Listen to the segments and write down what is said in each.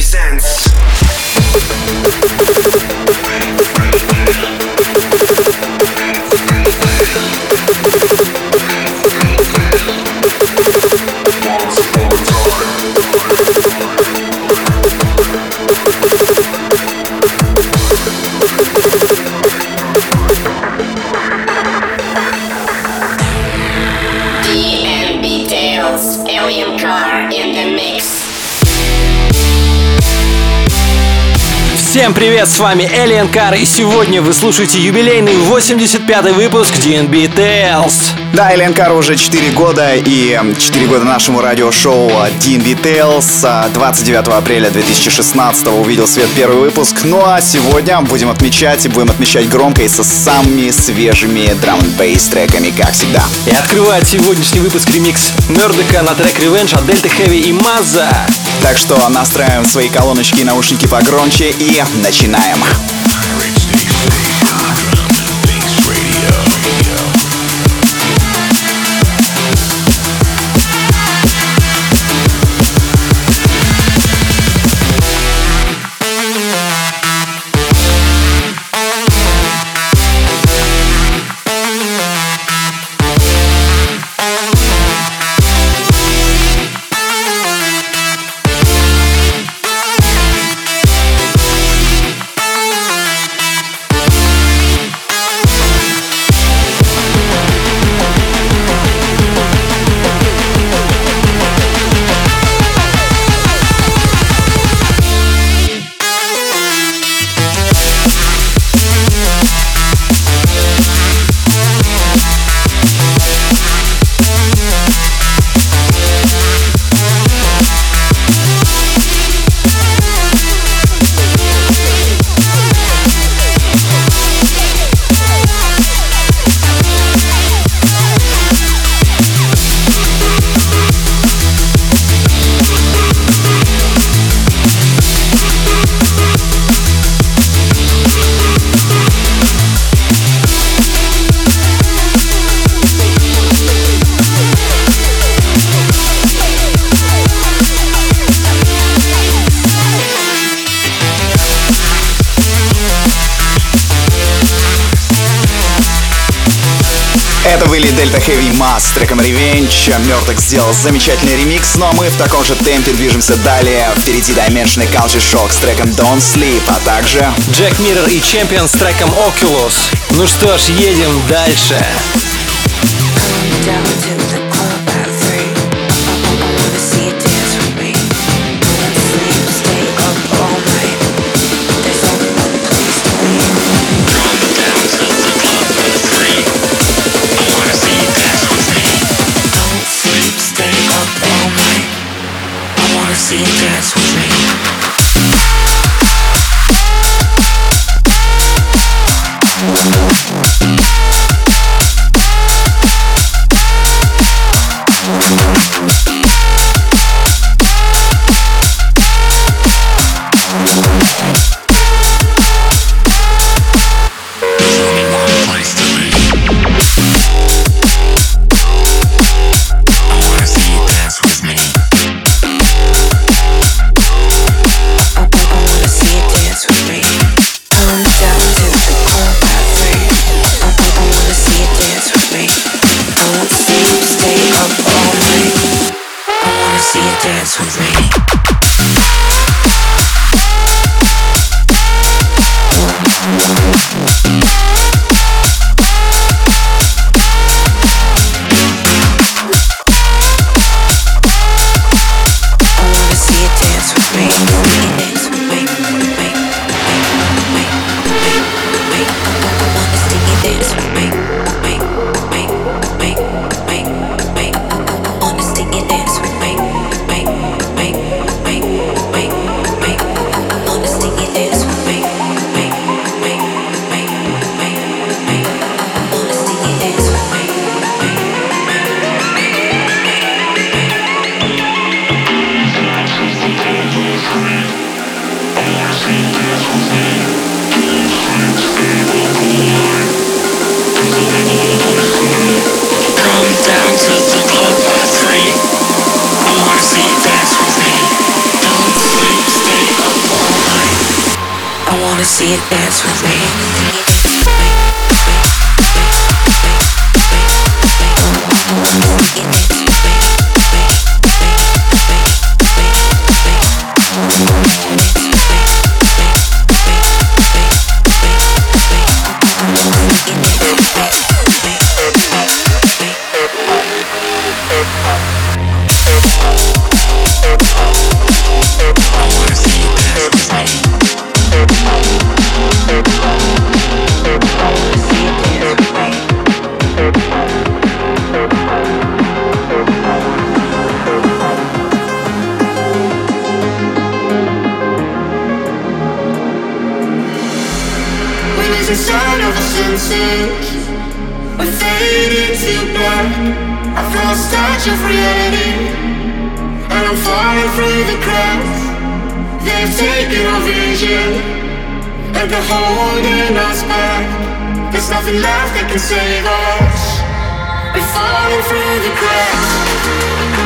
presents. Привет, с вами Alien Car, и сегодня вы слушаете юбилейный 85-й выпуск DNB Tales. Да, Элен Кар уже 4 года и 4 года нашему радиошоу DNB Tales. 29 апреля 2016 увидел свет первый выпуск. Ну а сегодня будем отмечать и будем отмечать громко и со самыми свежими драм бейс треками, как всегда. И открывает сегодняшний выпуск ремикс Мердока на трек Revenge от Delta Heavy и Маза. Так что настраиваем свои колоночки и наушники погромче и начинаем. Это Revenge. Мертвых сделал замечательный ремикс, но мы в таком же темпе движемся далее. Впереди Dimension и Culture Shock с треком Don't Sleep, а также... Джек Миррор и Чемпион с треком Oculus. Ну что ж, едем дальше. Down senses. We fade into black. I've lost touch of reality, and I'm falling through the cracks. They've taken our vision, and they're holding us back. There's nothing left that can save us. We're falling through the cracks.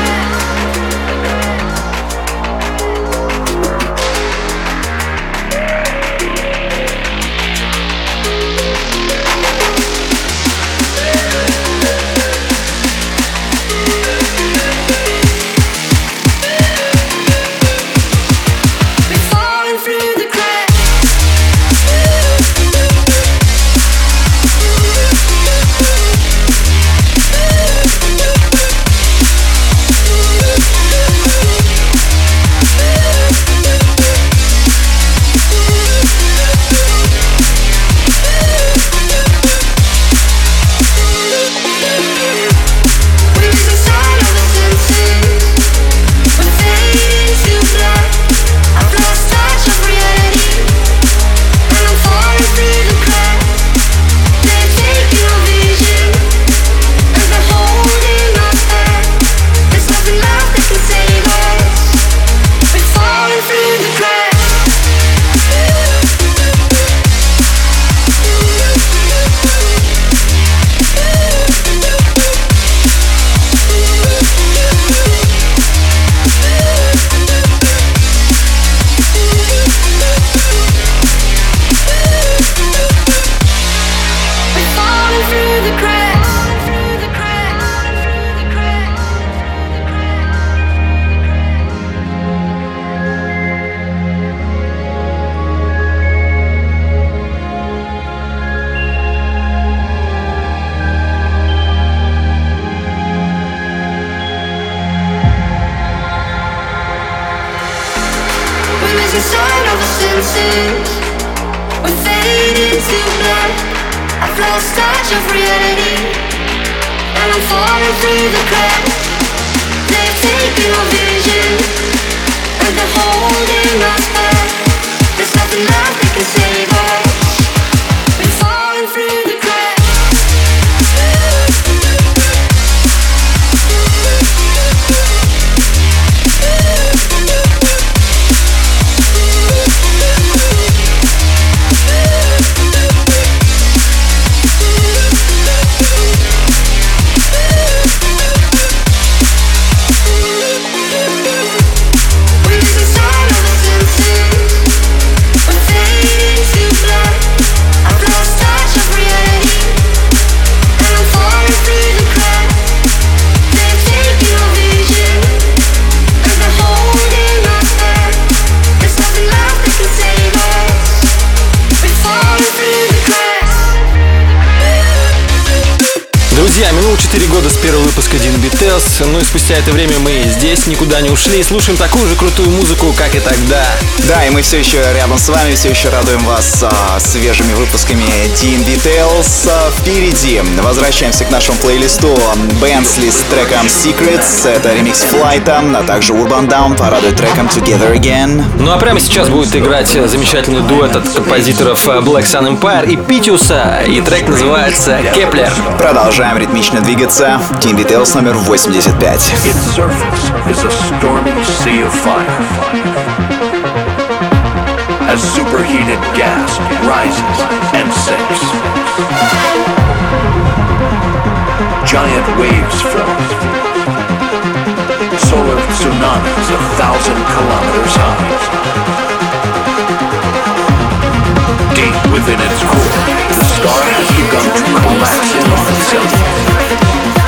Не ушли и слушаем такую же крутую музыку, как и тогда. Да, и мы все еще рядом с вами, все еще радуем вас а, свежими выпусками DNB Tales. А, впереди возвращаемся к нашему плейлисту Bensley с треком Secrets, это ремикс Флайта, а также Urbandawn порадует треком Together Again. Ну а прямо сейчас будет играть замечательный дуэт от композиторов Black Sun Empire и Питиуса, и трек называется «Кеплер». Продолжаем ритмично двигаться. DNB Tales номер 85. It's surface is a stormy sea of fire as superheated gas rises and sinks. Giant waves form. Solar tsunamis a thousand kilometers high. Deep within its core, the star has begun to collapse in on itself.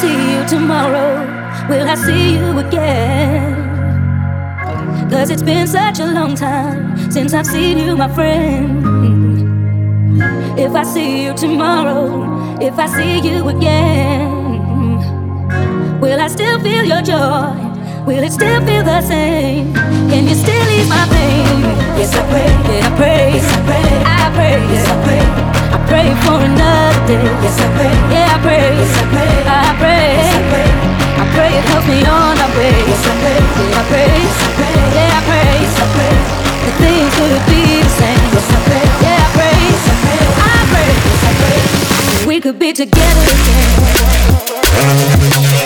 See you tomorrow? Will I see you again? Cause it's been such a long time since I've seen you, my friend. If I see you tomorrow, if I see you again, will I still feel your joy? Will it still feel the same? Can you still ease my pain? Yes, I pray. Yeah, I pray. Yes, I pray. I pray. Yes, I pray. Pray for another day. Yes, I pray. Yeah, I pray. Yes, I pray. I pray. Yes, I pray. I pray it helps me on my way. Yes, I pray. Yeah, I pray. Yes, I pray. Yeah, I pray. Yes, I pray. The things could be the same. Yes, I pray. Yeah, I pray. Yes, I pray. I pray. Yes, I pray. We could be together again.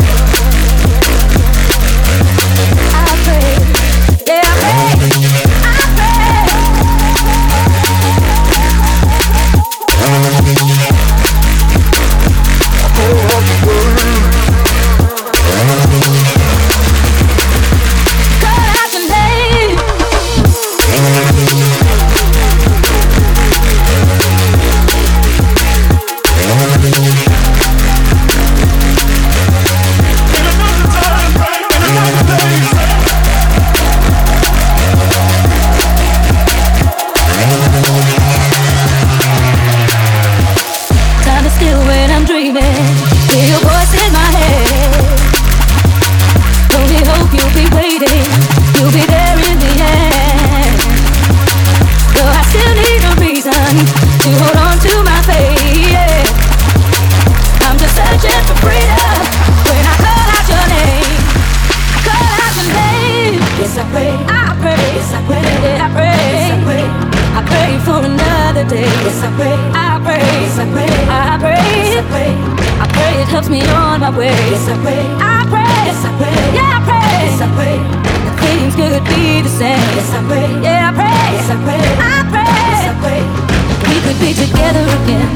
Day. Yes, I pray. I pray. Yes, I pray. I pray. Yes, I pray. I pray it helps me on my way. Yes, I pray. I pray. Yes, I pray. Yeah, I pray. Yes, I pray. The things could be the same. Yes, I pray. Yeah, I pray. Yes, I pray. I pray. Yes, I pray. We could be together again.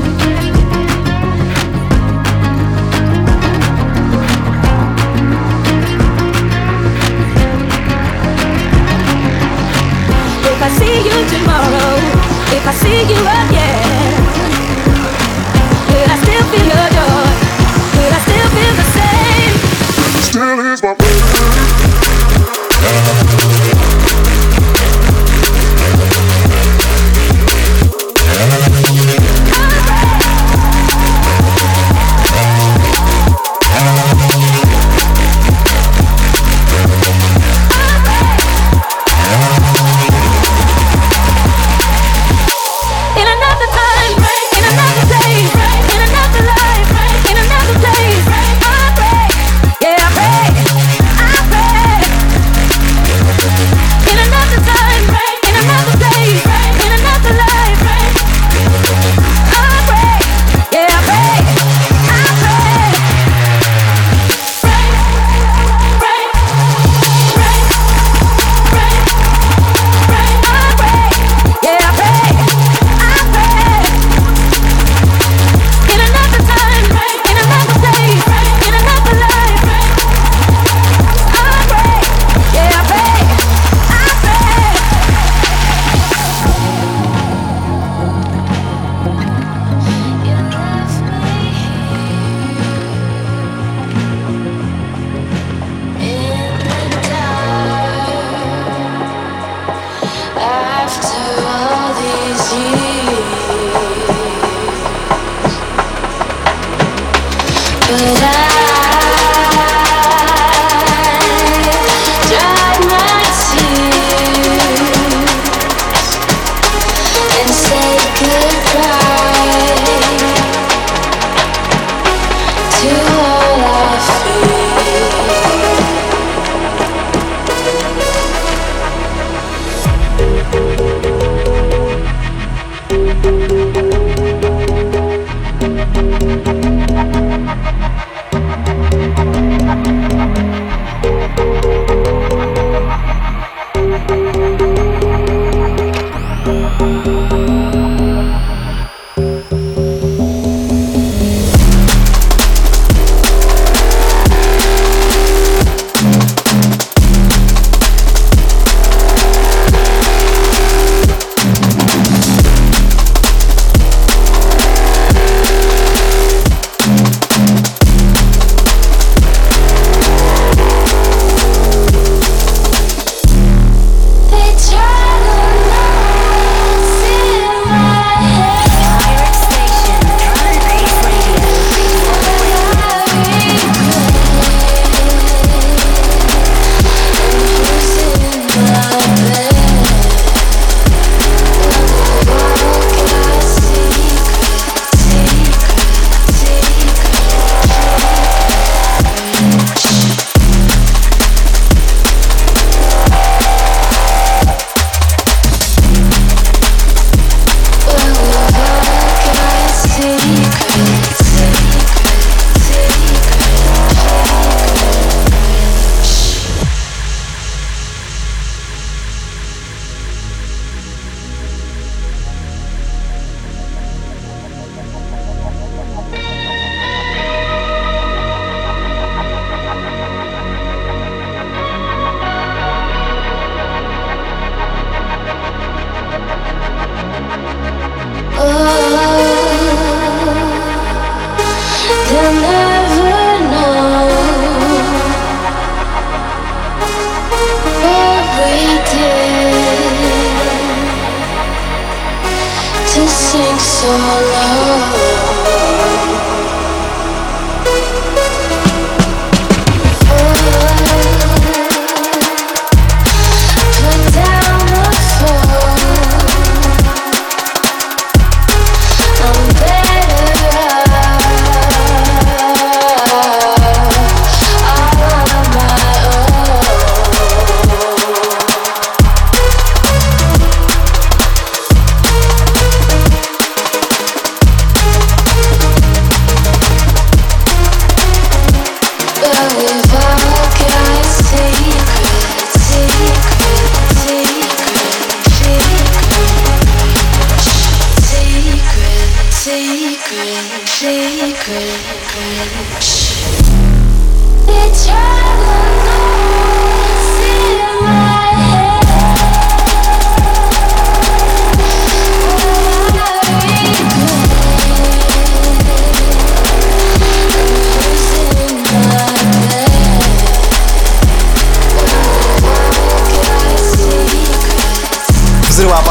If I see you tomorrow, if I see you again,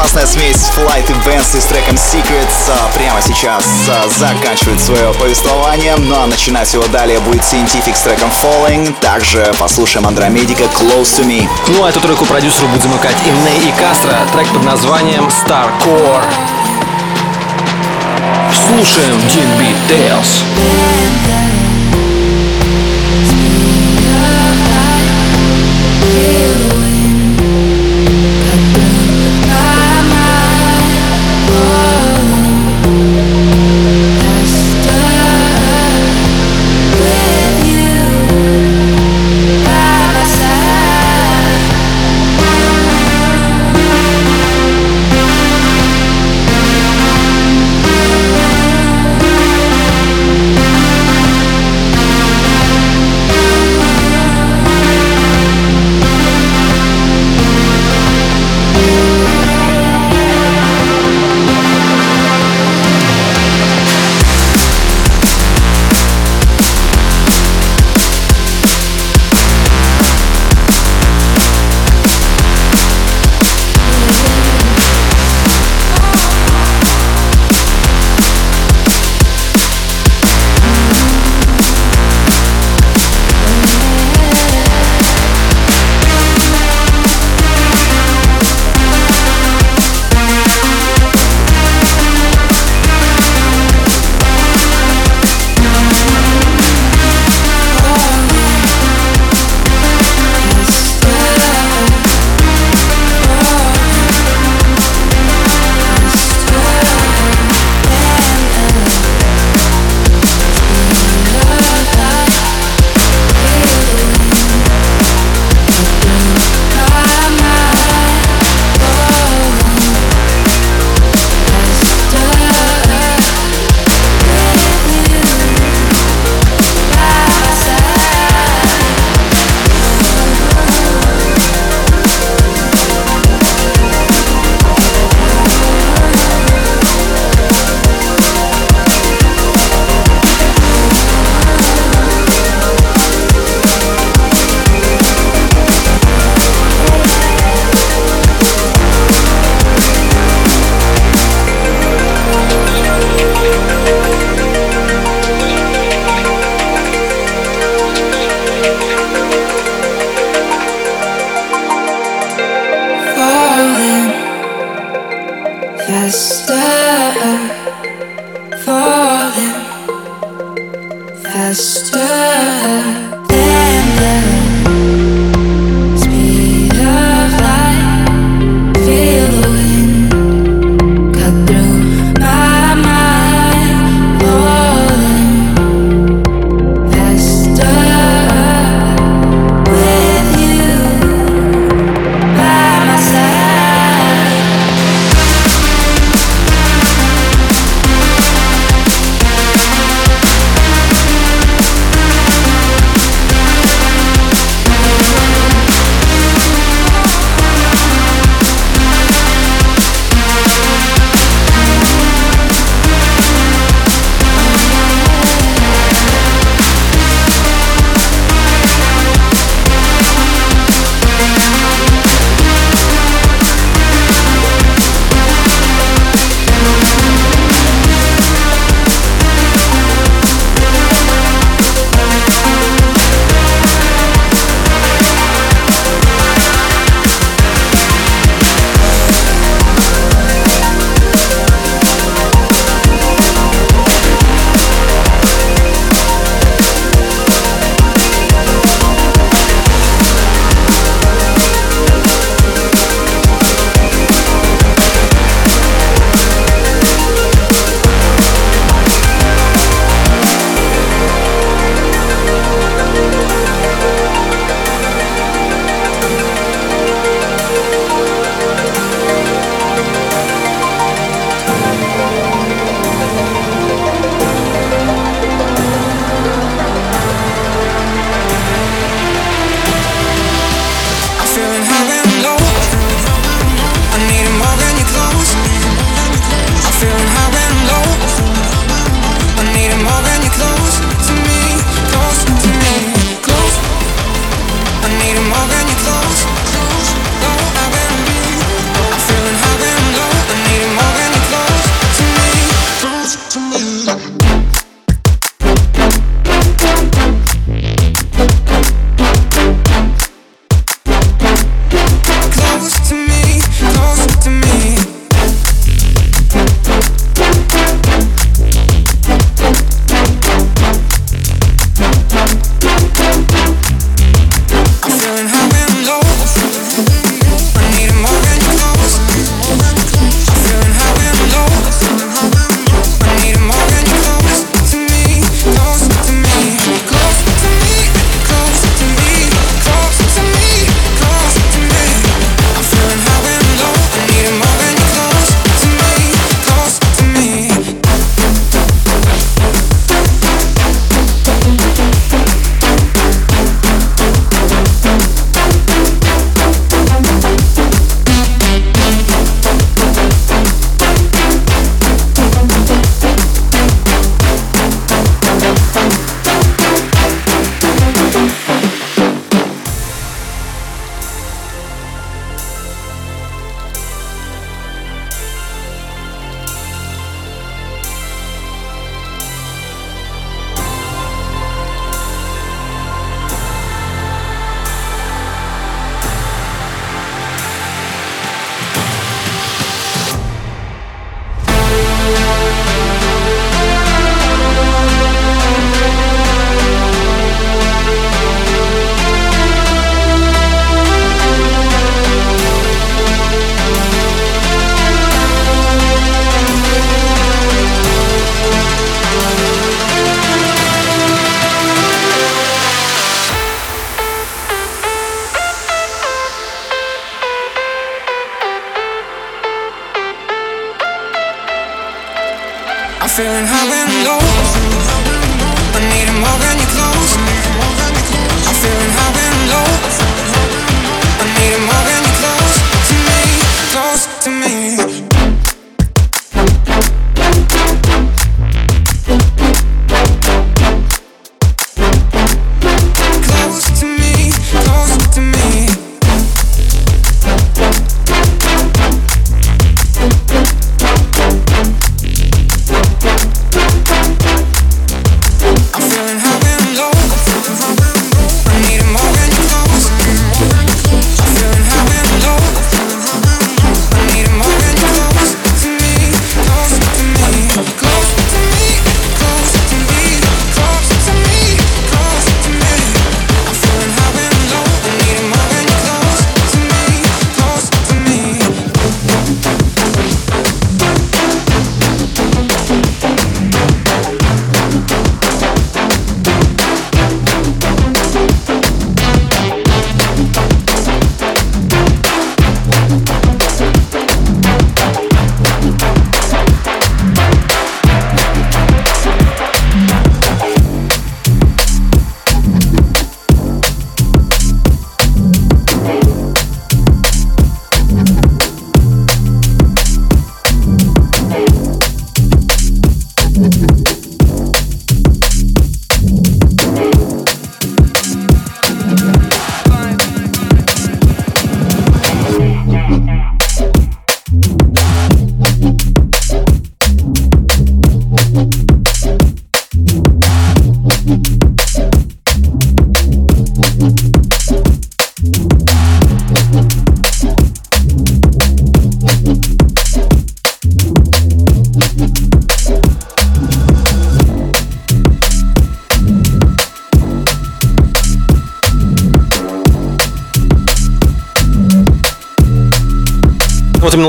Взрывоопасная смесь Flight Events с треком Secrets а, прямо сейчас а, заканчивает свое повествование, ну а начинать его далее будет Scientific с треком Falling. Также послушаем Андромедика Close to Me. Ну а эту треку продюсеру будет замыкать Инне и Кастро. Трек под названием Star Core. Слушаем DNB Tales.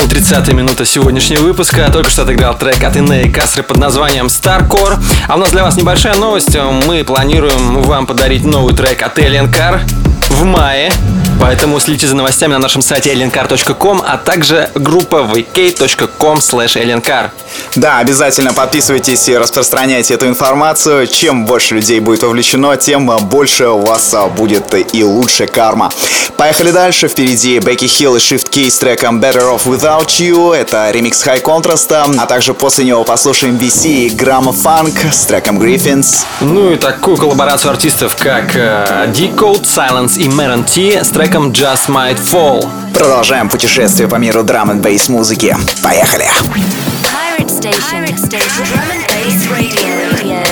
Минула 30 минута сегодняшнего выпуска. Только что отыграл трек от Инны Касры под названием Starcore. А у нас для вас небольшая новость. Мы планируем вам подарить новый трек от Alien Car в мае. Поэтому следите за новостями на нашем сайте aliencar.com, а также группа vk.com slash aliencar. Да, обязательно подписывайтесь и распространяйте эту информацию. Чем больше людей будет вовлечено, тем больше у вас будет и лучше карма. Поехали дальше. Впереди Бекки Хилл и Shift Key с треком Better Off Without You. Это ремикс High Contrast. А также после него послушаем VC и Грамма Фанк с треком Griffins. Ну и такую коллаборацию артистов, как э, Decode, Silence и Maron T с треком Just Might Fall. Продолжаем путешествие по миру драм н бейс музыки. Поехали! Pirate Station. Pirate Station. Drum and bass radio. Take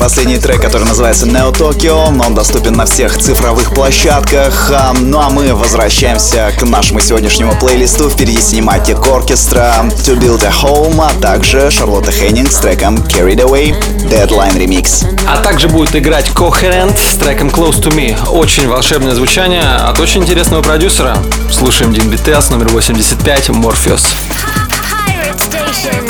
последний трек, который называется Neo Tokyo. Он доступен на всех цифровых площадках. А, Ну а мы возвращаемся к нашему сегодняшнему плейлисту. Впереди Cinematic Orchestra, To Build a Home, а также Шарлотта Хеннинг с треком Carried Away, Deadline Remix. А также будет играть Coherent с треком Close to Me. Очень волшебное звучание от очень интересного продюсера. Слушаем Дин Битес, номер 85, Morpheus. Pirate Station.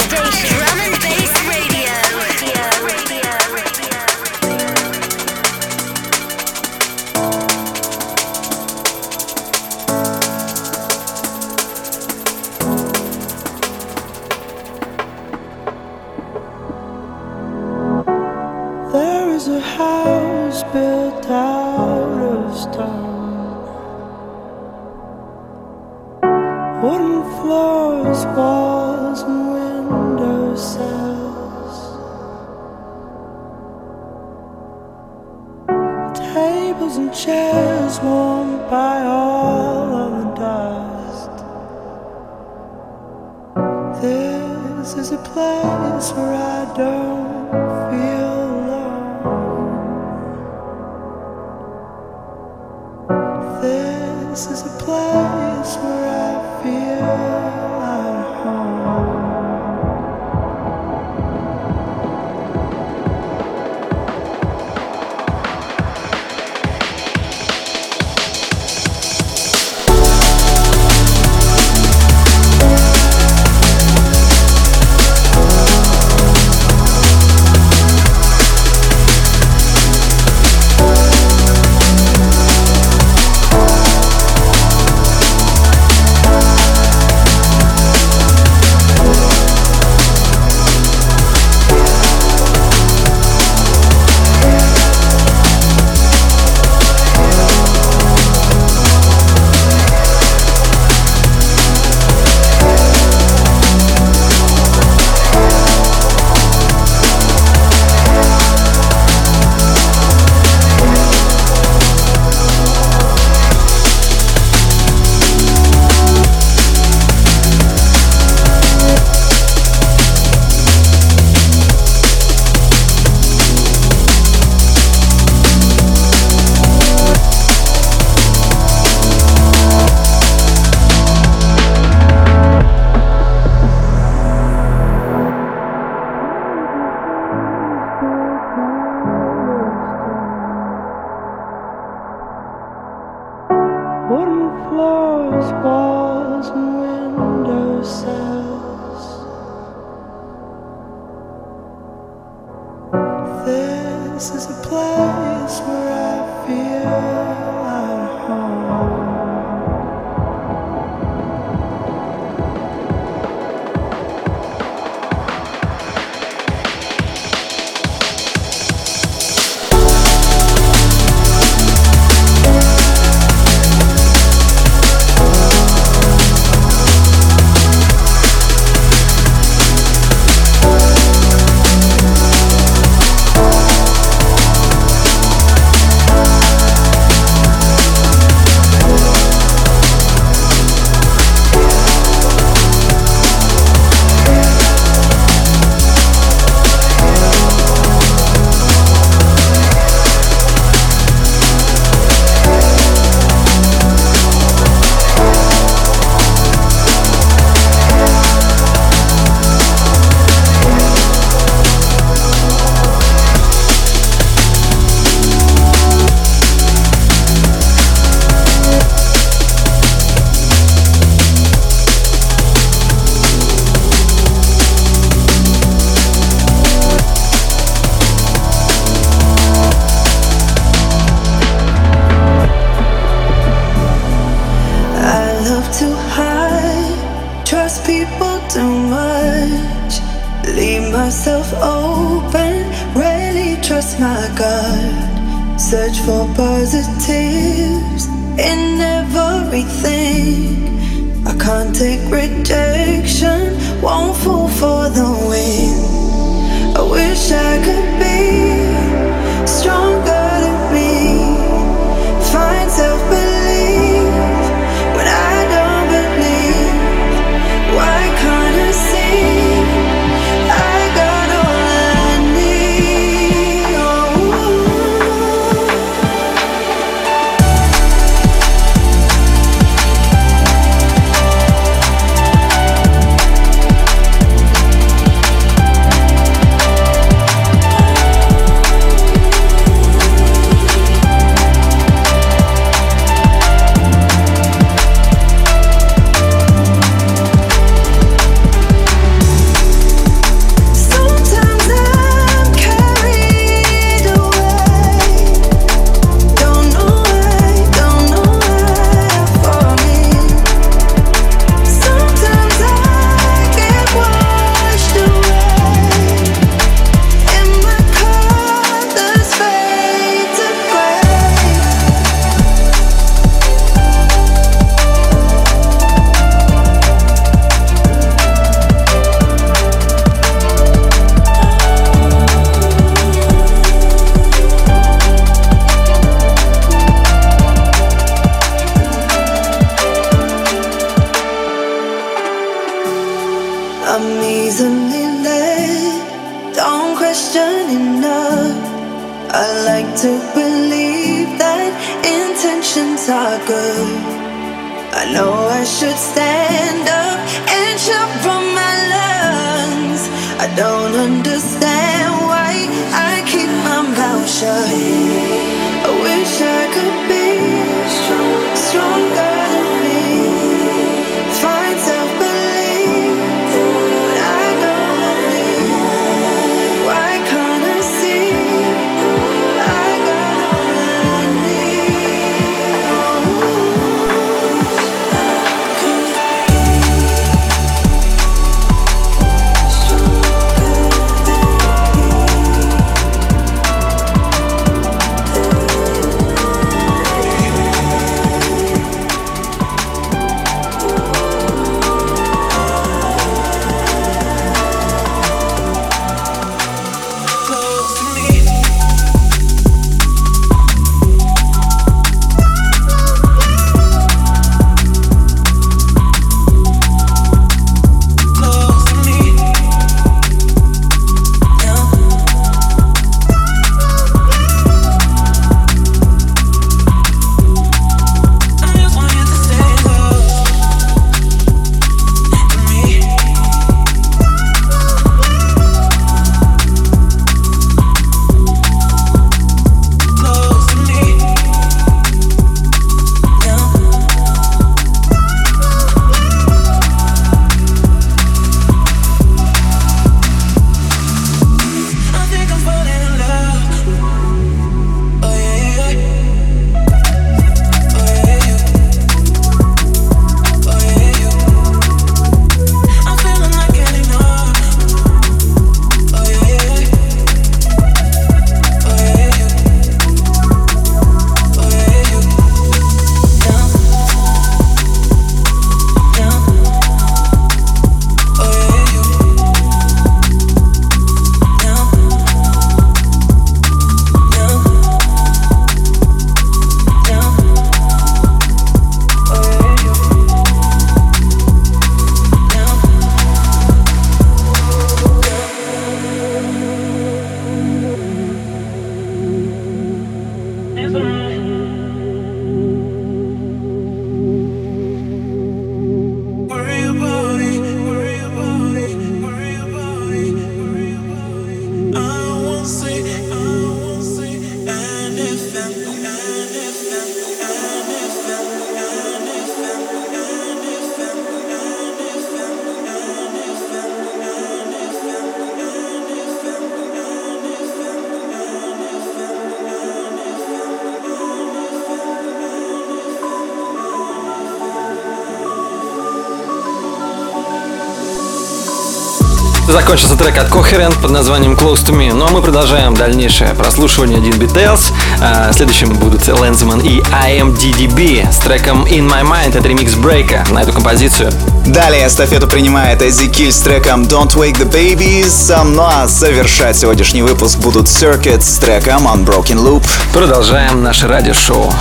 Закончился трек от Coherent под названием Close to Me. Ну а мы продолжаем дальнейшее прослушивание DNB Tales. А, следующим будут Lensman и IMDDB с треком In My Mind. Это ремикс брейка на эту композицию. Далее эстафету принимает Ezekiel с треком Don't Wake the Babies. Ну а завершать сегодняшний выпуск будут Circuit с треком Unbroken Loop. Продолжаем наше радиошоу.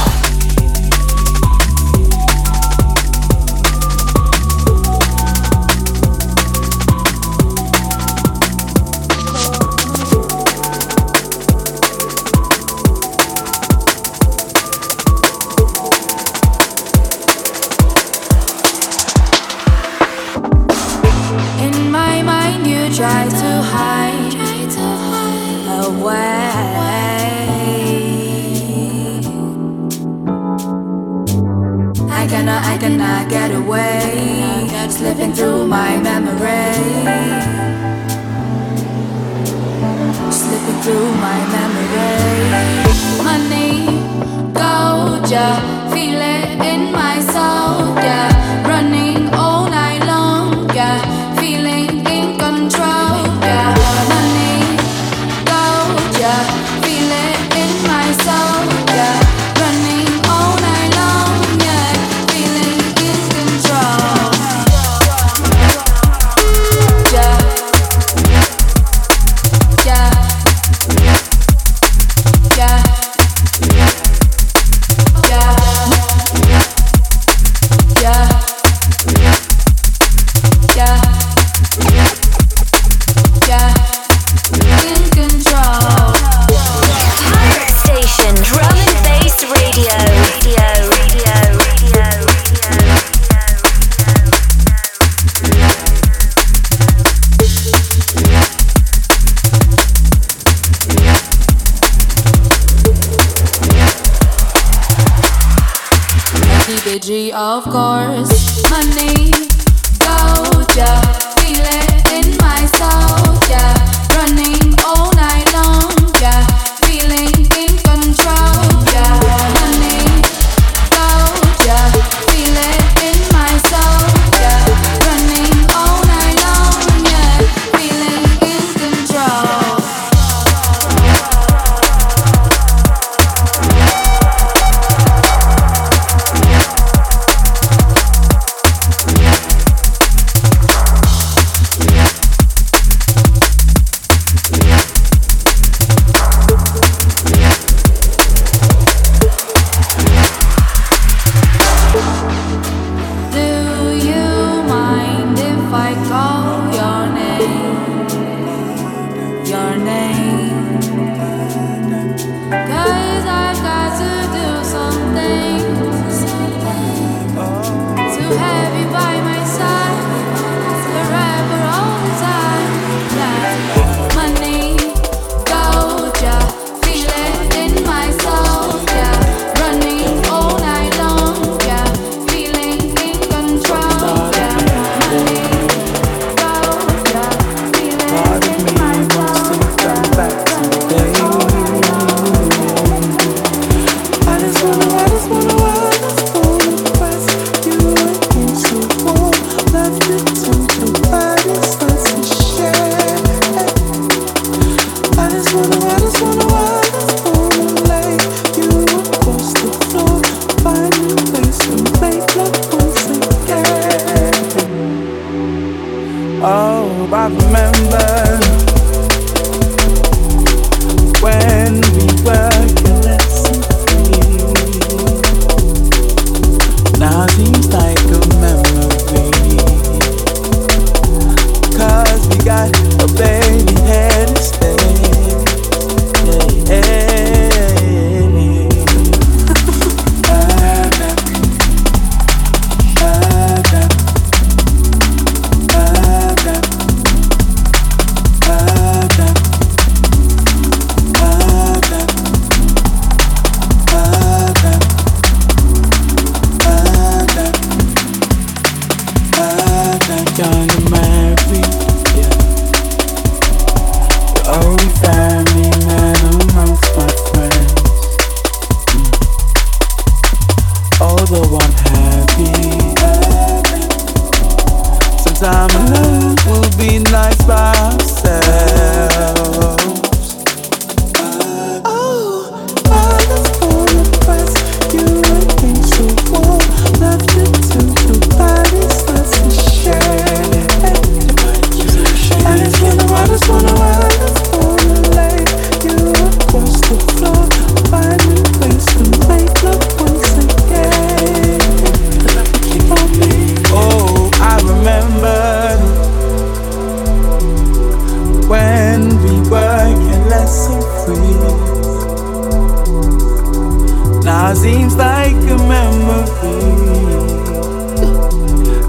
seems like a memory.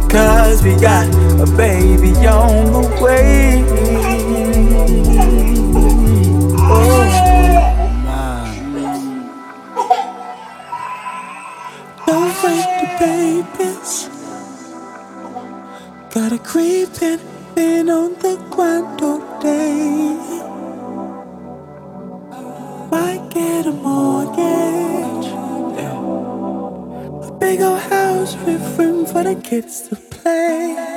Cause we got a baby on the way. for the kids to play.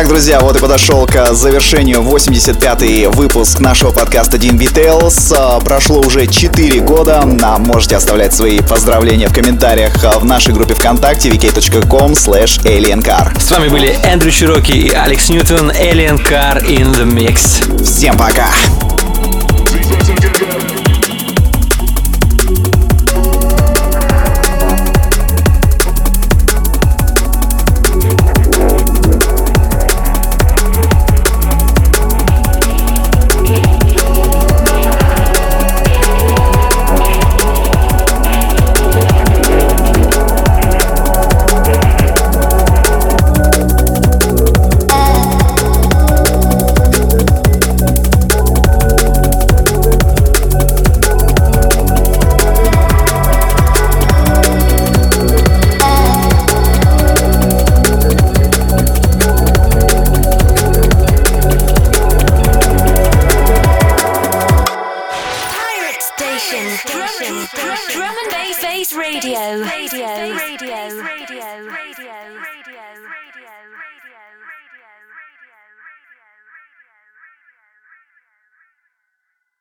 Итак, друзья, вот и подошел к завершению 85-й выпуск нашего подкаста DNB Tales. А, Прошло уже 4 года. Можете оставлять свои поздравления в комментариях а, в нашей группе ВКонтакте vk.com slash aliencar. С вами были Эндрю Чироки и Алекс Ньютон, Alien Car in the Mix. Всем пока!